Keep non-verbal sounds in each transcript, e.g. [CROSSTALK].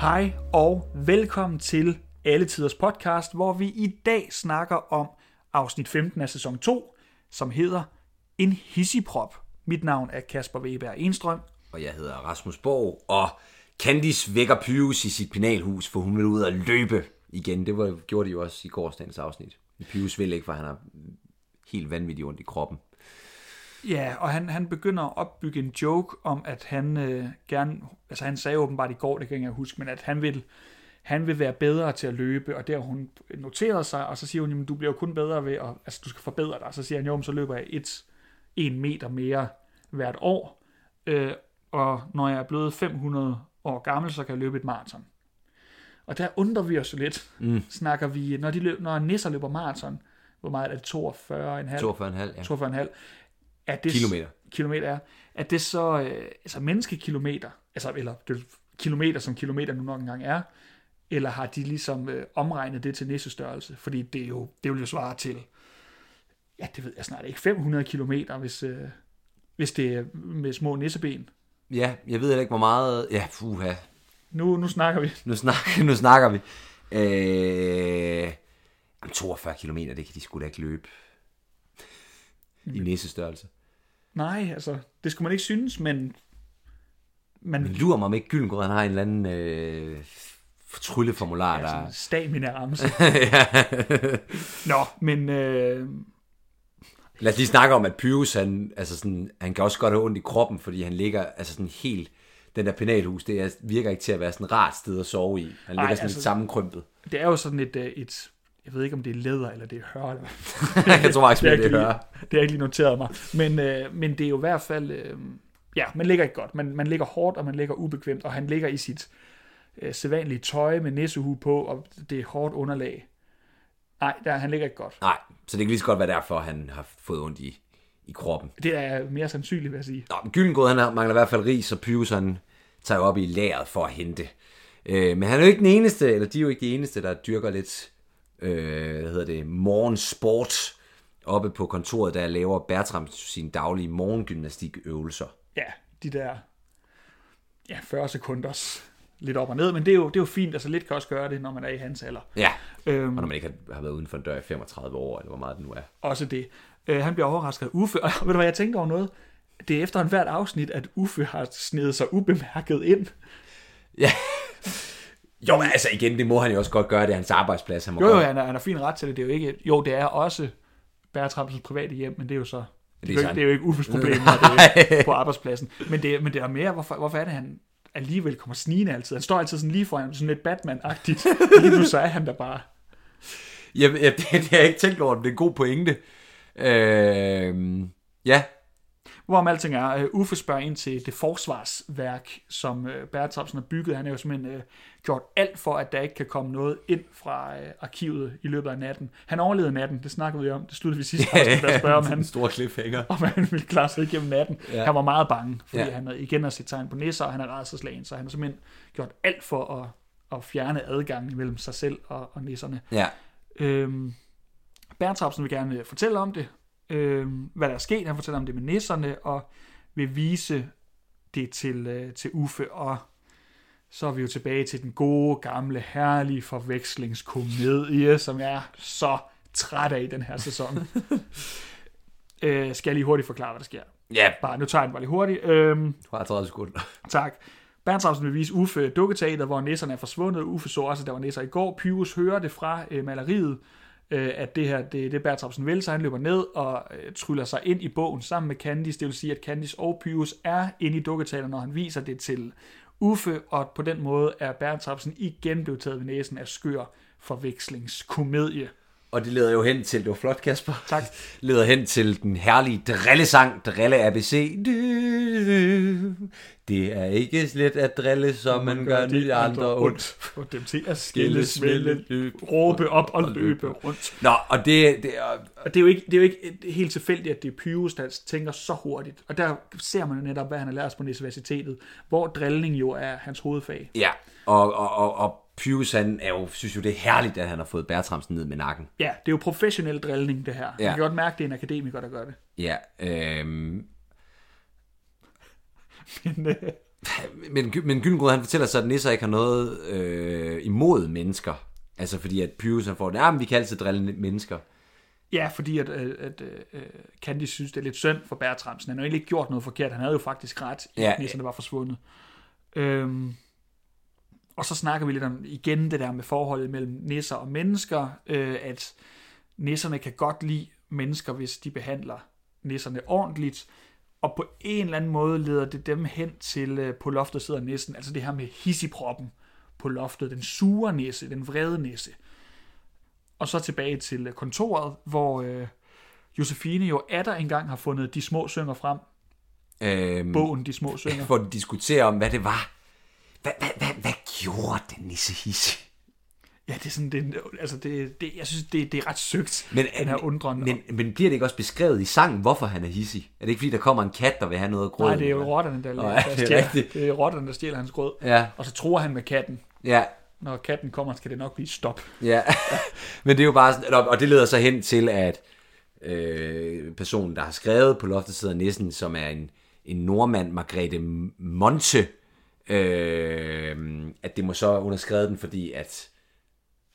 Hej og velkommen til Alle Tiders podcast, hvor vi i dag snakker om afsnit 15 af sæson 2, som hedder En hissiprop. Mit navn er Kasper Weber Enstrøm. Og jeg hedder Rasmus Borg, og Candice vækker Pyrus i sit penalhus, for hun vil ud og løbe igen. Det var, gjorde de jo også i gårsdagens afsnit. Pyrus vil ikke, for han har helt vanvittigt ondt i kroppen. Ja, og han, han begynder at opbygge en joke om, at han øh, gerne, altså han sagde åbenbart i går, det kan jeg huske, men at han vil, han vil være bedre til at løbe, og der hun noteret sig, og så siger hun, jamen du bliver jo kun bedre ved, at, altså du skal forbedre dig, så siger han, jo, så løber jeg et, en meter mere hvert år, øh, og når jeg er blevet 500 år gammel, så kan jeg løbe et maraton. Og der undrer vi os jo lidt. Mm. Snakker vi, når, de løb, når nisser løber maraton, hvor meget er det? 42,5? 42,5, ja. 42,5. Er det, Kilometer. Kilometer. Er det så øh, altså menneskekilometer, altså, eller det er kilometer, som kilometer nu nok engang er, eller har de ligesom øh, omregnet det til nissestørrelse? Fordi det, er jo, det vil jo svare til, ja, det ved jeg snart ikke, 500 kilometer, hvis, øh, hvis det er med små nisseben. Ja, jeg ved heller ikke, hvor meget... Ja, puha. Nu, nu snakker vi. Nu snakker, [LAUGHS] nu snakker vi. Øh, jamen, 42 km, det kan de sgu da ikke løbe. I nissestørrelse. Nej, altså, det skulle man ikke synes, men... Men lurer mig om ikke Gyldengård, han har en eller anden øh, trylleformular, der... altså, stamina ramse. Nå, men øh, Lad os lige snakke om, at Pyrus, han, altså sådan, han kan også godt have ondt i kroppen, fordi han ligger altså sådan helt... Den der penalhus, det er, virker ikke til at være sådan et rart sted at sove i. Han ligger Ej, sådan altså- lidt sammenkrømpet. det er jo sådan et, øh, et, jeg ved ikke om det er læder, eller det er hør, eller [LAUGHS] jeg tror faktisk, det, det, hører. lige, det har jeg ikke lige noteret mig. Men, øh, men det er jo i hvert fald, øh, ja, man ligger ikke godt. Man, man ligger hårdt, og man ligger ubekvemt, og han ligger i sit øh, sædvanlige tøj med nissehue på, og det er hårdt underlag. Nej, der, han ligger ikke godt. Nej, så det kan lige så godt være derfor, han har fået ondt i, i kroppen. Det er mere sandsynligt, vil jeg sige. Nå, men Gyldengård, han mangler i hvert fald ris, og Pyrus, han tager op i lageret for at hente. Øh, men han er jo ikke den eneste, eller de er jo ikke de eneste, der dyrker lidt, øh, hvad hedder det, morgensport oppe på kontoret, der laver Bertram sine daglige morgengymnastikøvelser. Ja, de der ja, 40 sekunders lidt op og ned, men det er, jo, det er jo fint, altså lidt kan også gøre det, når man er i hans alder. Ja, Øhm, og når man ikke har, har været uden for en dør i 35 år, eller hvor meget det nu er. også det. Øh, han bliver overrasket Uffe, og [LAUGHS] ved du hvad, jeg tænkte over noget? Det er efter en hvert afsnit, at Uffe har snedet sig ubemærket ind. Ja. [LAUGHS] Jo, men altså igen, det må han jo også godt gøre, det er hans arbejdsplads. Han må Jo, jo, godt, han har, han har fin ret til det. Det er jo ikke, jo, det er også Bertramsens private hjem, men det er jo så, det er, jo, ikke, det er jo ikke Uffes problem, det er [LAUGHS] på arbejdspladsen. Men det, men det er mere, hvorfor, hvorfor er det, han alligevel kommer snigende altid? Han står altid sådan lige foran, sådan lidt Batman-agtigt. [LAUGHS] Lige nu så er han der bare. Ja, ja [LAUGHS] det, det har jeg ikke tænkt over, men det er en god pointe. Øh, ja, Hvorom alting er, øh, Uffe spørger ind til det forsvarsværk, som øh, Bertramsen har bygget. Han har jo simpelthen øh, gjort alt for, at der ikke kan komme noget ind fra øh, arkivet i løbet af natten. Han overlevede natten, det snakkede vi om. Det sluttede vi sidste [LAUGHS] afsnit med at spørge, om han, stor cliffhanger. om han ville klare sig igennem natten. Ja. Ja. Han var meget bange, fordi ja. Ja. han havde igen har set tegn på nisser, og han er rædselslagen, så han har simpelthen gjort alt for at, at fjerne adgangen mellem sig selv og, og nisserne. Ja, Øhm, Bertramsen vil gerne øh, fortælle om det, øhm, hvad der er sket. Han fortæller om det med nisserne, og vil vise det til, øh, til Uffe. Og så er vi jo tilbage til den gode, gamle, herlige forvekslingskomedie, som jeg er så træt af i den her sæson. [LAUGHS] øh, skal jeg lige hurtigt forklare, hvad der sker? ja, Bare, nu tager jeg den bare lige hurtigt. Øhm, du har 30 sekunder. Tak. Bertramsen vil vise Uffe dukketeater, hvor nisserne er forsvundet. Uffe så også, at der var nisser i går. Pyrus hører det fra øh, maleriet, øh, at det her det, det Bertramsen vil, så han løber ned og øh, tryller sig ind i bogen sammen med Candice. Det vil sige, at Candice og Pyrus er inde i dukketeater, når han viser det til Uffe, og på den måde er Bertramsen igen blevet taget ved næsen af skør forvekslingskomedie. Og det leder jo hen til, det var flot Kasper, Tak. [LAUGHS] leder hen til den herlige drillesang, Drille ABC. Du, Det er ikke slet at drille, som man gør de andre ondt. For dem til at skille, smelle, råbe op og løbe rundt. Nå, og det, det er, Og det er jo ikke, det er jo ikke helt tilfældigt, at det er Pyrus, der tænker så hurtigt. Og der ser man jo netop, hvad han har lært på universitetet, hvor drillning jo er hans hovedfag. ja, og, og, og, og Pyrus, han er jo, synes jo, det er herligt, at han har fået Bertramsen ned med nakken. Ja, det er jo professionel drillning, det her. Ja. Man kan godt mærke, det er en akademiker, der gør det. Ja, øhm, Men, øh, Men, men Gyllengrød, han fortæller så, at nisser ikke har noget øh, imod mennesker. Altså fordi at Pyrus han får, ja, men vi kan altid drille mennesker. Ja, fordi at, at, at uh, Candice synes, det er lidt synd for Bertramsen. Han har jo egentlig ikke gjort noget forkert. Han havde jo faktisk ret, Ja. at nisserne var forsvundet. Øhm, og så snakker vi lidt om igen det der med forholdet mellem nisser og mennesker, øh, at nisserne kan godt lide mennesker, hvis de behandler nisserne ordentligt, og på en eller anden måde leder det dem hen til, øh, på loftet sidder nissen, altså det her med hissiproppen på loftet, den sure nisse, den vrede nisse. Og så tilbage til øh, kontoret, hvor øh, Josefine jo atter engang har fundet de små synger frem, Øhm, bogen De Små Synger. hvor de diskuterer om, hvad det var. Hvad, hvad, hvad, hvad gjorde den nisse hisse? Ja, det er sådan, det, altså det, det, jeg synes, det, det er ret søgt, Men, den her undren. men, men bliver det ikke også beskrevet i sangen, hvorfor han er hissig? Er det ikke fordi, der kommer en kat, der vil have noget af grøden? Nej, det er jo rotterne, der, Nå, der, ja, der det er stjæler, rigtigt. det er rotterne, der stjæler hans grød. Ja, Og så tror han med katten. ja, Når katten kommer, skal det nok blive stop. ja. [LAUGHS] men det er jo bare sådan, og- det leder så hen til, at øh, personen, der har skrevet på loftet sidder nissen, som er en, en nordmand, Margrethe Monte, øh, at det må så, hun har skrevet den, fordi at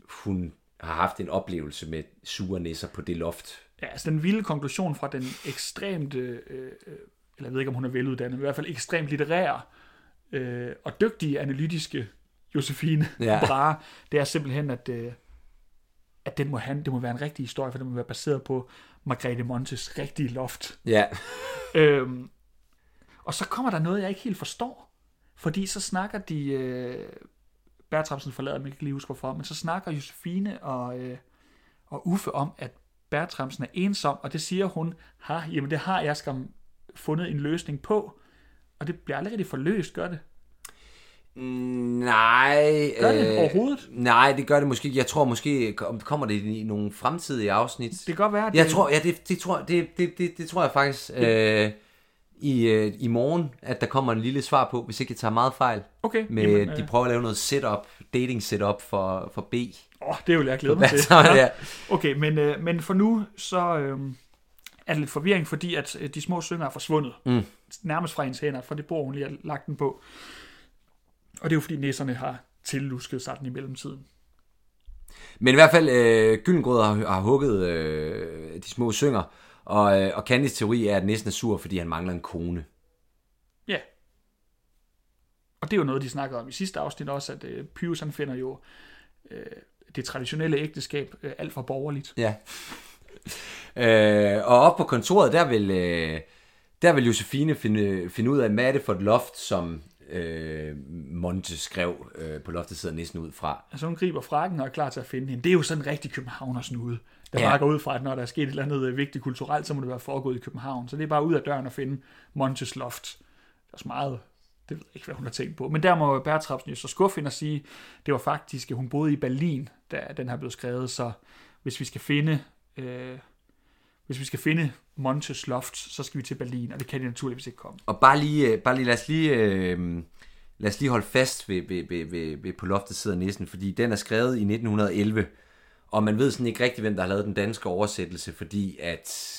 hun har haft en oplevelse med sure nisser på det loft. Ja, altså den vilde konklusion fra den ekstremt, øh, øh, eller jeg ved ikke, om hun er veluddannet, men i hvert fald ekstremt litterære øh, og dygtige analytiske Josefine Ja. ja. [LAUGHS] Brahe, det er simpelthen, at, øh, at den må han, det må være en rigtig historie, for den må være baseret på Margrethe Montes rigtige loft. Ja, Øhm, og så kommer der noget, jeg ikke helt forstår. Fordi så snakker de... Øh, Bertramsen forlader mig, jeg kan ikke lige huske hvorfor, men så snakker Josefine og, øh, og Uffe om, at Bertramsen er ensom, og det siger hun, ha, jamen det har jeg skam fundet en løsning på. Og det bliver aldrig rigtig forløst, gør det? Nej. Gør det overhovedet? Nej, det gør det måske ikke. Jeg tror måske, kom- kommer det i nogle fremtidige afsnit. Det kan godt være, at Jeg det, tror, ja, det, det, tror, det, det, det, det tror jeg faktisk øh, i, øh, i morgen, at der kommer en lille svar på, hvis ikke jeg tager meget fejl. Okay, Med, jamen, jamen, de øh, prøver at lave noget setup, dating setup for, for B. åh, det vil jeg glæde mig til. [LAUGHS] ja. Okay, men, øh, men for nu, så øh, er det lidt forvirring, fordi at øh, de små synger er forsvundet. Mm. Nærmest fra hendes hænder, for det bor hun lige har lagt den på. Og det er jo fordi nisserne har tillusket sig den i mellemtiden. Men i hvert fald, øh, Gyllengrød har, har hugget øh, de små synger, og, øh, og Candice teori er, at næsten er sur, fordi han mangler en kone. Ja. Og det er jo noget, de snakkede om i sidste afsnit også, at øh, Pyrus han finder jo øh, det traditionelle ægteskab øh, alt for borgerligt. Ja. [LAUGHS] øh, og op på kontoret, der vil, øh, der vil Josefine finde, finde ud af, hvad er det for et loft, som øh, Monte skrev øh, på loftet sidder næsten ud fra. Altså hun griber frakken og er klar til at finde hende. Det er jo sådan en rigtig københavnersnude. Der Ja. bare går ud fra, at når der er sket et eller andet øh, vigtigt kulturelt, så må det være foregået i København. Så det er bare ud af døren at finde Montes loft. Det er så meget, det ved jeg ikke, hvad hun har tænkt på. Men der må Bertrapsen jo så skuffe hende og sige, det var faktisk, at hun boede i Berlin, da den her blev skrevet. Så hvis vi skal finde, øh, hvis vi skal finde Montes loft, så skal vi til Berlin, og det kan de naturligvis ikke komme. Og bare lige, øh, bare lige lad os lige... Øh, Lad os lige holde fast ved, ved, ved, ved, ved på loftet sidder næsten, fordi den er skrevet i 1911, og man ved sådan ikke rigtig, hvem der har lavet den danske oversættelse, fordi at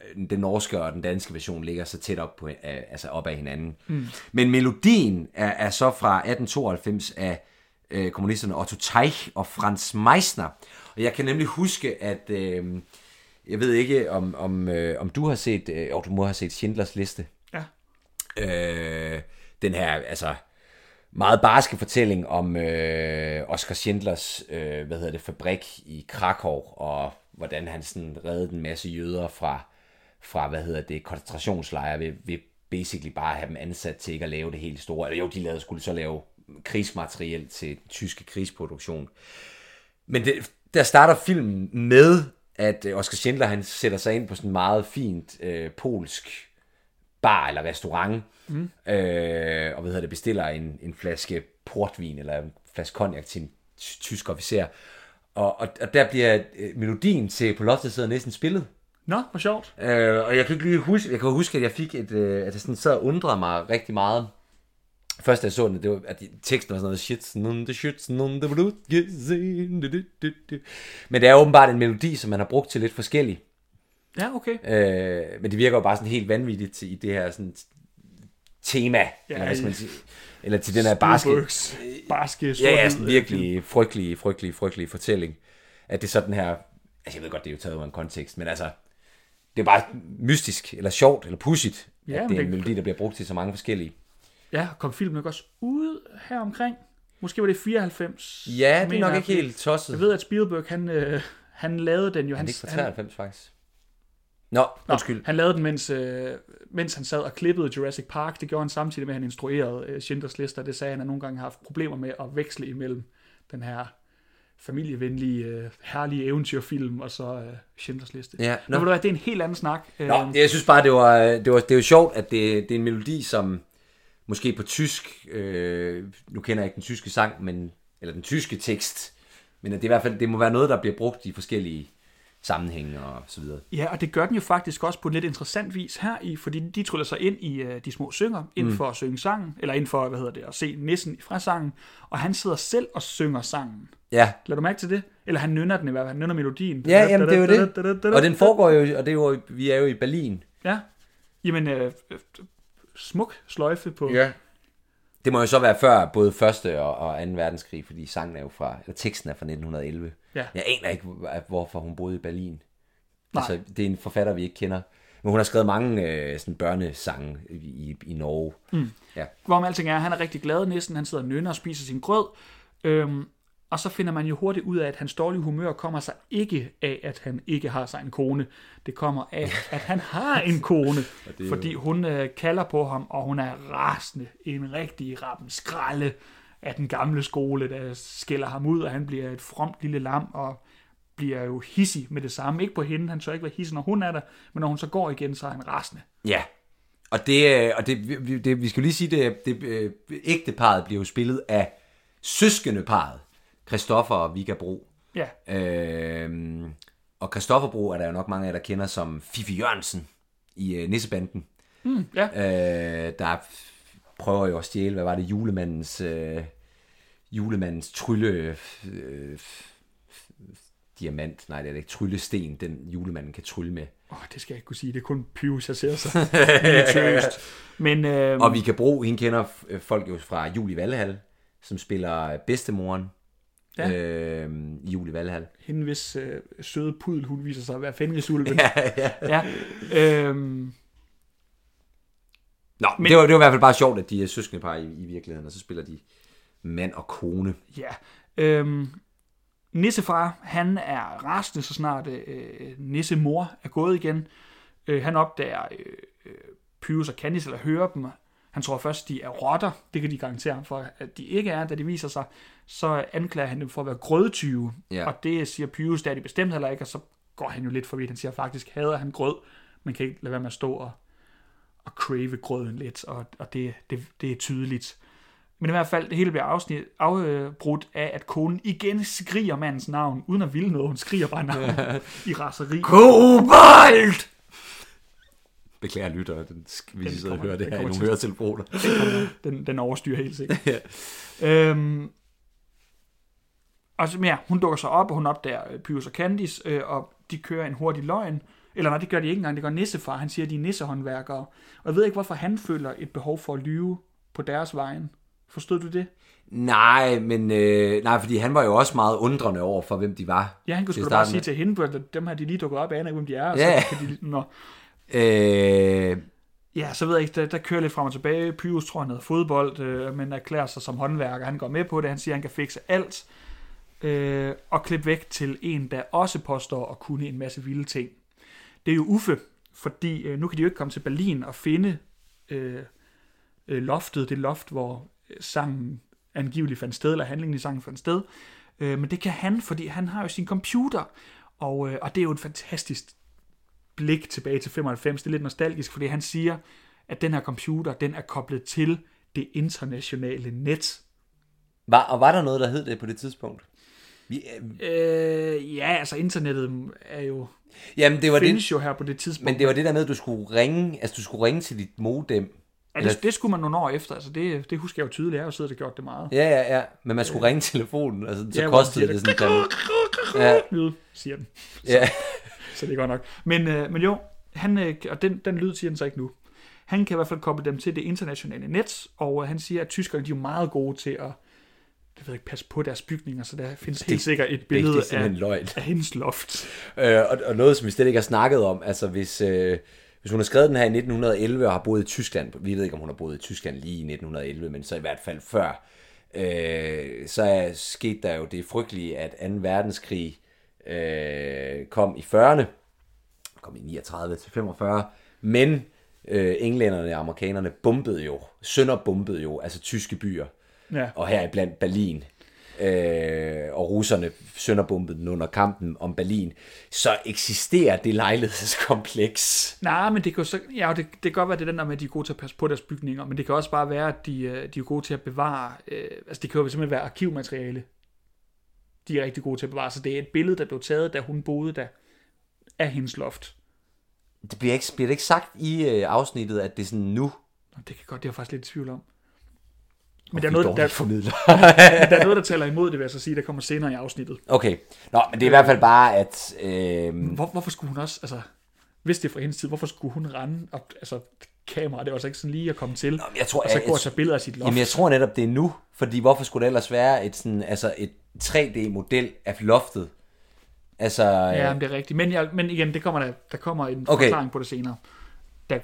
øh, den norske og den danske version ligger så tæt op, på, øh, altså op af hinanden. Mm. Men melodien er, er så fra 1892 af øh, kommunisterne Otto Teich og Franz Meissner. Og jeg kan nemlig huske, at øh, jeg ved ikke, om, om, øh, om du har set, øh, og du må have set Schindlers Liste Ja. øh, den her altså meget barske fortælling om øh, Oscar Schindlers øh, hvad hedder det, fabrik i Krakow, og hvordan han sådan reddede en masse jøder fra, fra hvad hedder det, koncentrationslejre ved, ved basically bare at have dem ansat til ikke at lave det helt store. Eller jo, de lavede, skulle så lave krigsmateriel til den tyske krigsproduktion. Men det, der starter filmen med, at øh, Oscar Schindler han sætter sig ind på sådan en meget fint øh, polsk bar eller restaurant, mm. øh, og hvad hedder det, bestiller en, en flaske portvin eller en flaske cognac til en ty- tysk officer. Og, og, og der bliver øh, melodien til på loftet sidder næsten spillet. Nå, hvor sjovt. Øh, og jeg kan ikke lige huske, jeg kan huske, at jeg fik et, øh, at jeg sådan sad og undrede mig rigtig meget. Først da jeg så den, det var, at teksten var sådan noget, shit, nun, the shit, nun, the blood, yes. Men det er åbenbart en melodi, som man har brugt til lidt forskelligt. Ja, okay. Øh, men det virker jo bare sådan helt vanvittigt til, i det her sådan tema, ja, eller hvad skal man sige, eller til den her barske, barske ja, ja, sådan virkelig frygtelig, frygtelig, frygtelig fortælling, at det er sådan her, altså jeg ved godt, det er jo taget ud af en kontekst, men altså, det er bare mystisk, eller sjovt, eller pudsigt, Ja, at det er en det- melodi, der bliver brugt til så mange forskellige. Ja, kom filmen ikke også ud her omkring? Måske var det 94. Ja, det er nok ikke helt tosset. Jeg ved, at Spielberg, han, øh, han lavede den jo. Han Han, ikke fra han, 93, faktisk. Nå, undskyld. han lavede den, mens, øh, mens han sad og klippede Jurassic Park. Det gjorde han samtidig med, at han instruerede øh, Schindlers List, og det sagde han, at nogle gange har haft problemer med at veksle imellem den her familievenlige, øh, herlige eventyrfilm, og så øh, Schindlers Liste. Ja, Nå. nå. Men ved det er en helt anden snak. Øh, Nå, jeg synes bare, det var, det var, det var sjovt, at det, det er en melodi, som måske på tysk, øh, nu kender jeg ikke den tyske sang, men, eller den tyske tekst, men at det i hvert fald, det må være noget, der bliver brugt i forskellige sammenhænge og så videre. Ja, og det gør den jo faktisk også på en lidt interessant vis her i, fordi de tryller sig ind i uh, de små synger, ind mm. for at synge sangen, eller ind for, hvad hedder det, at se nissen fra sangen, og han sidder selv og synger sangen. Ja, Lad du mærke til det? Eller han nynner den i hvert fald, han nynner melodien. ja jamen, det er jo det. Og den foregår jo, og det er jo, vi er jo i Berlin. Ja, jamen, øh, øh, smuk sløjfe på... Ja. Det må jo så være før både første og, og 2. verdenskrig, fordi sangen er jo fra, eller teksten er fra 1911. Ja. Jeg aner ikke, hvor- hvorfor hun boede i Berlin. Nej. Altså, det er en forfatter, vi ikke kender. Men hun har skrevet mange øh, sådan børnesange i, i, Norge. Mm. Ja. Hvorom alting er, han er rigtig glad næsten, han sidder og nynner og spiser sin grød, øhm, og så finder man jo hurtigt ud af, at hans dårlige humør kommer sig ikke af, at han ikke har sig en kone. Det kommer af, [LAUGHS] at han har en kone, fordi hun øh, kalder på ham, og hun er rasende. En rigtig rappen skralde af den gamle skole, der skælder ham ud, og han bliver et fromt lille lam, og bliver jo hissig med det samme. Ikke på hende, han tør ikke være hissig, når hun er der, men når hun så går igen, så er han rasende. Ja. Og det, øh, og det, vi- det, vi skal lige sige, det, det øh, ægteparet bliver jo spillet af søskendeparet, Christoffer og Vika Bro. Ja, Øhm, og Christoffer Bro er der jo nok mange af jer, der kender som Fifi Jørgensen i øh, Nissebanden. mm, ja. Øh, der prøver jo at stjæle, hvad var det, julemandens, øh, julemandens trylle, øh, diamant, nej det er ikke, tryllesten, den julemanden kan trylle med. Åh, det skal jeg ikke kunne sige. Det er kun Pius, jeg ser minutiøst. Men øh, Og vi kan bruge, hende kender øh, folk jo fra Julie Valhall, som spiller bedstemoren Ja. øh, i Julie Valhall. hende hvis øh, søde pudel, hun viser sig at være Fenrisulven. [LAUGHS] Ja, ja. ja. Øhm, Nå, men det var, det var i hvert fald bare sjovt, at de er søskendepar i, i virkeligheden, og så spiller de mand og kone. ja. Øhm, Nissefar, han er rasende, så snart øh, Nissemor er gået igen. Øh, han opdager øh, øh, Pyrus og Candice, eller hører dem. Han tror først, de er rotter. Det kan de garantere ham for, at de ikke er. Da de viser sig, så anklager han dem for at være grødtyve. Ja. Og det siger Pyrus, det er de bestemt heller ikke, og så går han jo lidt forbi. Han siger faktisk, hader han grød, men kan ikke lade være med at stå og, og crave grøden lidt, og, og det, det, det er tydeligt. Men i hvert fald, det hele bliver afsnit, afbrudt af, at konen igen skriger mandens navn, uden at ville noget. Hun skriger bare navn i raseri. Kobold! Beklager lytter, den, hvis I sidder og hører det den her i nogle høretelefoner. Den, den overstyrer helt sikkert. [LAUGHS] øhm, og så, ja, hun dukker så op, og hun opdager øh, Pyrus og Candice, øh, og de kører en hurtig løgn. Eller nej, det gør de ikke engang, det gør Nissefar. Han siger, at de er nissehåndværkere. Og jeg ved ikke, hvorfor han føler et behov for at lyve på deres vejen. Forstod du det? Nej, men øh, nej, fordi han var jo også meget undrende over for, hvem de var. Ja, han kunne sgu bare sige til hende, at dem her, de lige dukket op, aner ikke, hvem de er. Og Ja. så kan de, nå. Øh, Ja, så ved jeg ikke, der, der kører lidt frem og tilbage. Pyrus tror, han hedder fodbold, øh, men erklærer sig som håndværker. Han går med på det, han siger, han kan fikse alt. Øh, og klip væk til en, der også påstår at kunne en masse vilde ting. Det er jo Uffe, fordi øh, nu kan de jo ikke komme til Berlin og finde øh, øh, loftet, det loft, hvor øh, sangen angiveligt fandt sted, eller handlingen i sangen fandt sted. Øh, men det kan han, fordi han har jo sin computer, og, øh, og det er jo et fantastisk blik tilbage til 95. Det er lidt nostalgisk, fordi han siger, at den her computer, den er koblet til det internationale net. var, og var der noget, der hed det på det tidspunkt? Vi, øh, Øh, ja, altså internettet er jo, jamen, det var det, findes jo her på det tidspunkt. men det var det der med, at du skulle ringe, altså du skulle ringe til dit modem. ja, det, det skulle man nogle år efter, altså det, det husker jeg jo tydeligt, jeg har jo siddet og gjort det meget. Ja, ja, ja, men man skulle ringe telefonen, altså så Ja, kostede det det- sådan en Ja. Lyd, siger den. Ja, Så det er godt nok. Men, øh, men jo, han, øh, og den, den lyd siger den så ikke nu. Han kan i hvert fald koble dem til det internationale net, og øh, han siger, at tyskerne de er jo meget gode til at jeg ved ikke, passe på deres bygninger, så der findes helt sikkert et Det, billede det er simpelthen af, løgn. af hendes loft. Øh, og, og noget, som vi slet ikke har snakket om, altså hvis, øh, hvis hun har skrevet den her i 1911 og har boet i Tyskland, vi ved ikke, om hun har boet i Tyskland lige i 1911, men så i hvert fald før, øh, så er sket der jo det frygtelige, at 2. verdenskrig øh, kom i 40'erne, kom i 39 til 45, men øh, englænderne og amerikanerne bombede jo, sønderbombede jo, altså tyske byer, Ja. og her blandt Berlin. Øh, og russerne sønderbombede den under kampen om Berlin, så eksisterer det lejlighedskompleks. Nej, men det kan så, ja, det, det kan godt være, det den der med, at de er gode til at passe på deres bygninger, men det kan også bare være, at de, øh, de er gode til at bevare, øh, altså det kan jo simpelthen være arkivmateriale, de er rigtig gode til at bevare, så det er et billede, der blev taget, da hun boede der, af hendes loft. Det bliver, ikke, bliver det ikke sagt i øh, afsnittet, at det er sådan nu, Nå, det kan godt, det er jeg faktisk lidt i tvivl om. Men der er, noget, der, formidler. [LAUGHS] der er noget, der taler imod det, vil jeg så sige, der kommer senere i afsnittet. Okay, Nå, men det er i hvert fald bare, at... Øh, Hvor, hvorfor skulle hun også, altså, hvis det er fra hendes tid, hvorfor skulle hun rende op, altså, kamera, det var altså ikke sådan lige at komme til, jeg tror, og så jeg- gå og tage billeder af sit loft. Jamen, jeg tror netop, det er nu, fordi hvorfor skulle det ellers være et, sådan, altså et 3D-model af loftet? Altså, Ja, øh, men det er rigtigt. Men, jeg, men igen, det kommer der, der kommer en Okay. forklaring på det senere, der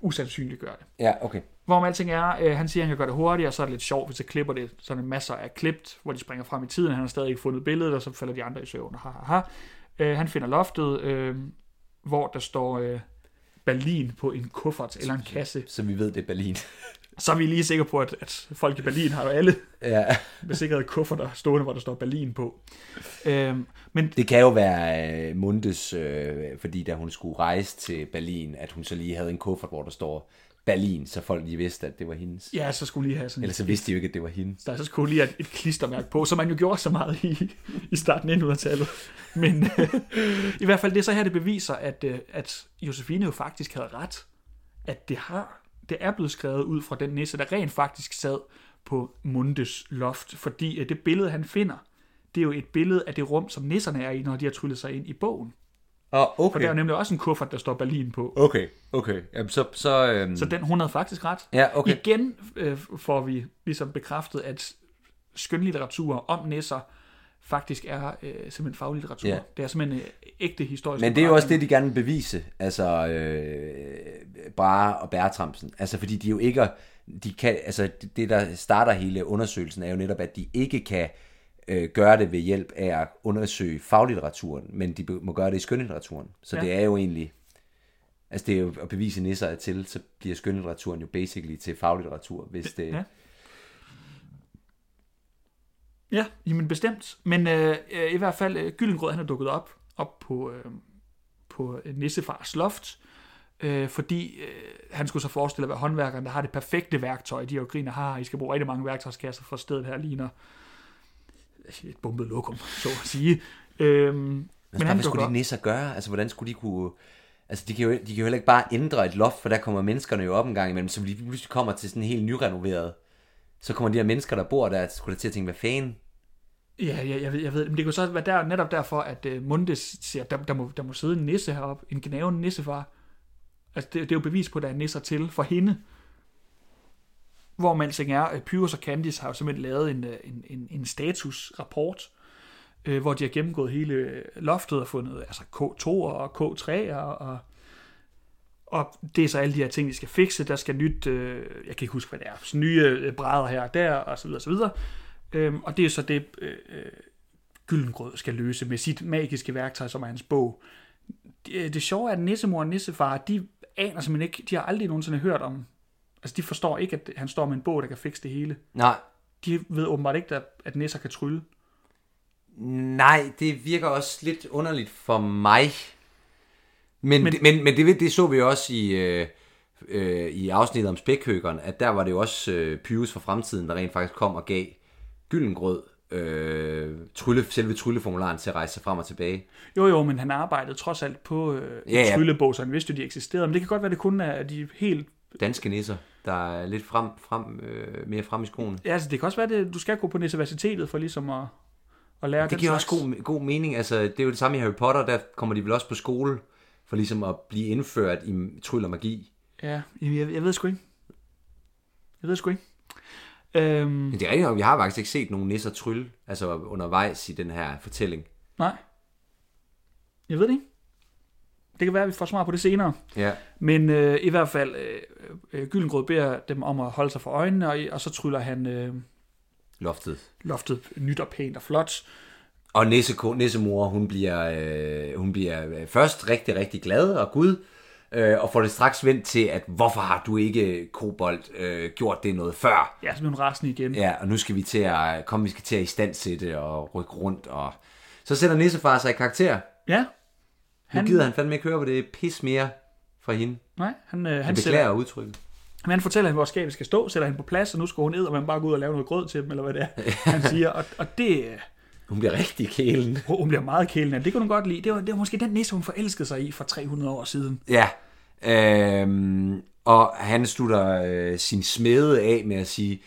usandsynligt gør det. ja, okay. Hvor alting er, øh, han siger, at han kan gøre det hurtigere, så er det lidt sjovt, hvis jeg klipper det, så er der masser af klipt, hvor de springer frem i tiden, han har stadig ikke fundet billedet, og så falder de andre i søvn. Ha, ha, ha. Øh, han finder loftet, øh, hvor der står øh, Berlin på en kuffert eller en kasse. Så vi ved, det er Berlin. [LAUGHS] Så er vi lige sikre på, at, at folk i Berlin har jo alle ja. [LAUGHS] besikrede kufferter stående, hvor der står Berlin på. Øh, men Det kan jo være øh, Mundes, øh, fordi da hun skulle rejse til Berlin, at hun så lige havde en kuffert, hvor der står Berlin, så folk lige vidste, at det var hendes. ja, så skulle lige have sådan Ellers så vidste de jo ikke, at det var hendes. der så skulle lige have et, klistermærke på, som man jo gjorde så meget i, i starten af 1900-tallet. Men øh, i hvert fald det er så her, det beviser, at, øh, at Josefine jo faktisk havde ret. At det har det er blevet skrevet ud fra den nisse, der rent faktisk sad på Mundes loft. Fordi øh, det billede, han finder, det er jo et billede af det rum, som nisserne er i, når de har tryllet sig ind i bogen. For okay. der er jo nemlig også en kuffert, der står Berlin på. Okay, okay. Jamen, så, så, øhm, Så den, hun havde faktisk ret. Ja, okay. Igen øh, får vi ligesom bekræftet, at skønlitteratur om nisser faktisk er øh, simpelthen faglitteratur. Ja. Det er simpelthen øh, ægte historisk. Men det er jo også det, de gerne vil bevise, altså øh, Brahe og Bertramsen. Altså fordi de jo ikke, de kan, altså det der starter hele undersøgelsen er jo netop, at de ikke kan øh, gøre det ved hjælp af at undersøge faglitteraturen, men de må gøre det i skønlitteraturen. Så Ja. det er jo egentlig, altså det er jo at bevise nisser er til, så bliver skønlitteraturen jo basically til faglitteratur, hvis det... Ja. Ja, jamen bestemt. Men øh, øh, i hvert fald, øh, Gyllengrød, han er dukket op, op på, øh, på øh, Nissefars loft, øh, fordi øh, han skulle så forestille at være håndværkeren, der har det perfekte værktøj. De har jo griner, har I skal bruge rigtig mange værktøjskasser, for stedet her ligner et bumpet lokum, så at sige. Øh, men Men han hvad skulle de nisser gøre? Altså, hvordan skulle de kunne... Altså, de kan, jo, de kan jo heller ikke bare ændre et loft, for der kommer menneskerne jo op en gang imellem, så de pludselig kommer til sådan en helt nyrenoveret. Så kommer de her mennesker, der bor der, skulle der til at tænke, hvad fanden? Ja, ja, jeg ved, jeg ved. Men det kunne så være der, netop derfor, at uh, Mundes siger, der, der, må, der må sidde en nisse heroppe, en gnaven nissefar. Altså, det, det er jo bevis på, at der er nisser til for hende. Hvor man alting er, at Pyrus og Candice har jo simpelthen lavet en, øh, en, en, en statusrapport, øh, hvor de har gennemgået hele loftet og fundet altså K2 og K3 og, og og det er så alle de her ting, de skal fikse. Der skal nyt, øh, jeg kan ikke huske, hvad det er, så nye øh, brædder her og der, og så videre, og så videre. Øhm, og det er så det, øh, øh, Gyldengrød skal løse med sit magiske værktøj, som er hans bog. Det, øh, det sjove er, at nissemor og nissefar, de aner simpelthen ikke, de har aldrig nogensinde hørt om, altså de forstår ikke, at han står med en bog, der kan fikse det hele. Nej, De ved åbenbart ikke, at, at nisser kan trylle. nej, det virker også lidt underligt for mig. Men, Men- men, men, men det, det så vi også i, øh, øh, i afsnittet om spækhøgeren, at der var det jo også øh, Pyrus fra fremtiden, der rent faktisk kom og gav Gyllengrød øh, trylle, selve trylleformularen til at rejse sig frem og tilbage. Jo jo, men han arbejdede trods alt på øh, Ja, ja. tryllebog, så han vidste jo, de eksisterede. Men det kan godt være, det kun er de helt Danske nisser, der er lidt frem, frem, øh, mere frem i skoene. Ja, altså det kan også være, at du skal gå på universitetet for ligesom at, at lære Det den giver også slags. god, god mening. Altså, det er jo det samme i Harry Potter, der kommer de vel også på skole for ligesom at blive indført i tryll og magi. Ja, jeg, jeg, jeg ved sgu ikke. Jeg ved sgu ikke. Øhm, Men det er rigtigt nok, vi har faktisk ikke set nogen nisser trylle, altså undervejs i den her fortælling. nej. Jeg ved det ikke. Det kan være, at vi får svar på det senere. Ja. Men øh, i hvert fald, øh, øh, Gyllengrød beder dem om at holde sig for øjnene, og, og så tryller han øh, Loftet. loftet nyt og pænt og flot. Og Nisse, nissemor, hun bliver, øh, hun bliver øh, først rigtig, rigtig glad og gud, øh, og får det straks vendt til, at hvorfor har du ikke, Kobold, øh, gjort det noget før? Ja, så bliver hun rasende igen. Ja, og nu skal vi til at, komme, vi skal til at istandsætte og rykke rundt, og så sætter Nissefar sig i karakter. ja. Nu Han, gider han fandme ikke høre på det pis mere fra hende. nej, han, øh, han, Han sætter, beklager udtrykket. men han fortæller hende, hvor skabet skal stå, sætter hende på plads, og nu skal hun ned, og man bare gå ud og lave noget grød til dem, eller hvad det er, [LAUGHS] han siger. Og, og det, øh, Hun bliver rigtig kælen. hun bliver meget kælende. Det kunne hun godt lide. Det var, det var måske den nisse, hun forelskede sig i for 300 år siden. Ja. Øhm, og han slutter øh, sin smede af med at sige,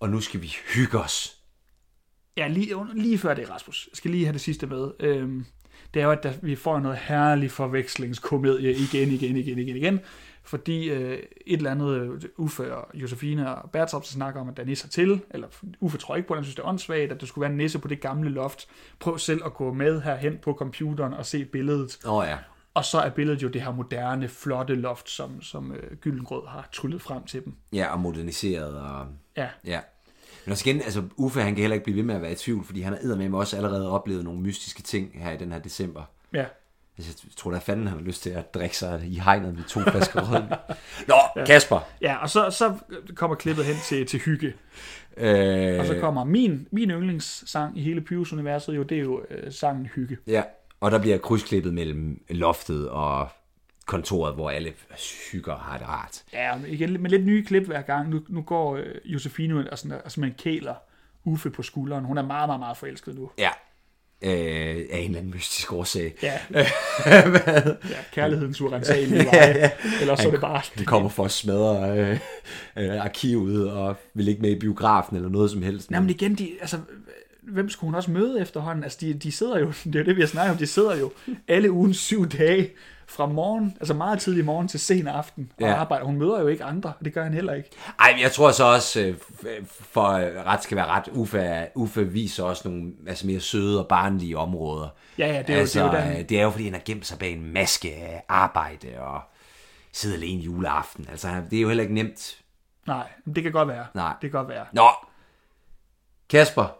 og nu skal vi hygge os. Ja, lige, lige før det, Rasmus. Jeg skal lige have det sidste med. Øhm, det er jo, at der, vi får noget herlig forvekslingskomedie igen, igen, igen, igen, igen. Fordi øh, et eller andet, øh, Uffe og Josefine og Bertram snakker om, at der er nisser til, eller Uffe tror ikke på, at han synes, det er åndssvagt, at der skulle være en nisse på det gamle loft. Prøv selv at gå med herhen på computeren og se billedet. Åh oh, ja. Og så er billedet jo det her moderne, flotte loft, som, som øh, Gyllengrød har tryllet frem til dem. Ja, og moderniseret. Og, Ja, ja. Men også igen, altså Uffe han kan heller ikke blive ved med at være i tvivl, fordi han har med også allerede oplevet nogle mystiske ting her i den her december. ja. Altså, jeg tror da fanden, han har lyst til at drikke sig i hegnet med to flasker [LAUGHS] rødvin. Nå, Kasper. Ja, og så, så kommer klippet hen til, til hygge. Øh, Og så kommer min, min yndlingssang i hele Pyrus-universet jo, det er jo øh, sangen Hygge. Ja, og der bliver krydsklippet mellem loftet og kontoret, hvor alle hygger og har det rart. Ja, men igen med lidt nye klip hver gang. Nu, nu går øh, Josefine og sådan, og simpelthen kæler Uffe på skulderen. Hun er meget, meget, meget forelsket nu. Ja, øh, af en eller anden mystisk årsag. Ja, [LAUGHS] ja kærlighedens urensagelige veje. [LAUGHS] Ellers så er det bare... Han kommer for at smadre øh, øh, arkivet og vil ikke med i biografen eller noget som helst. Jamen igen, de, altså, hvem skulle hun også møde efterhånden? Altså, de, de sidder jo, [LAUGHS] det er jo det, vi har snakket om, de sidder jo alle ugen syv dage fra morgen, altså meget tidlig morgen til sen aften og Ja. arbejder. Hun møder jo ikke andre, og det gør han heller ikke. Ej, jeg tror så også, øh, for at ret skal være ret, Uffe, Uffe viser også nogle altså mere søde og barnlige områder. Ja, ja, det er jo- altså, det er jo der, øh, det er jo fordi, han har gemt sig bag en maske af arbejde og sidder alene juleaften. Altså, det er jo heller ikke nemt. Nej, det kan godt være. Nej. Det kan godt være. Nå, Kasper,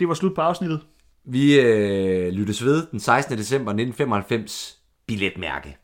Det var slut på afsnittet. vi øh, lyttes ved den 16. december 1995. Billetmærke.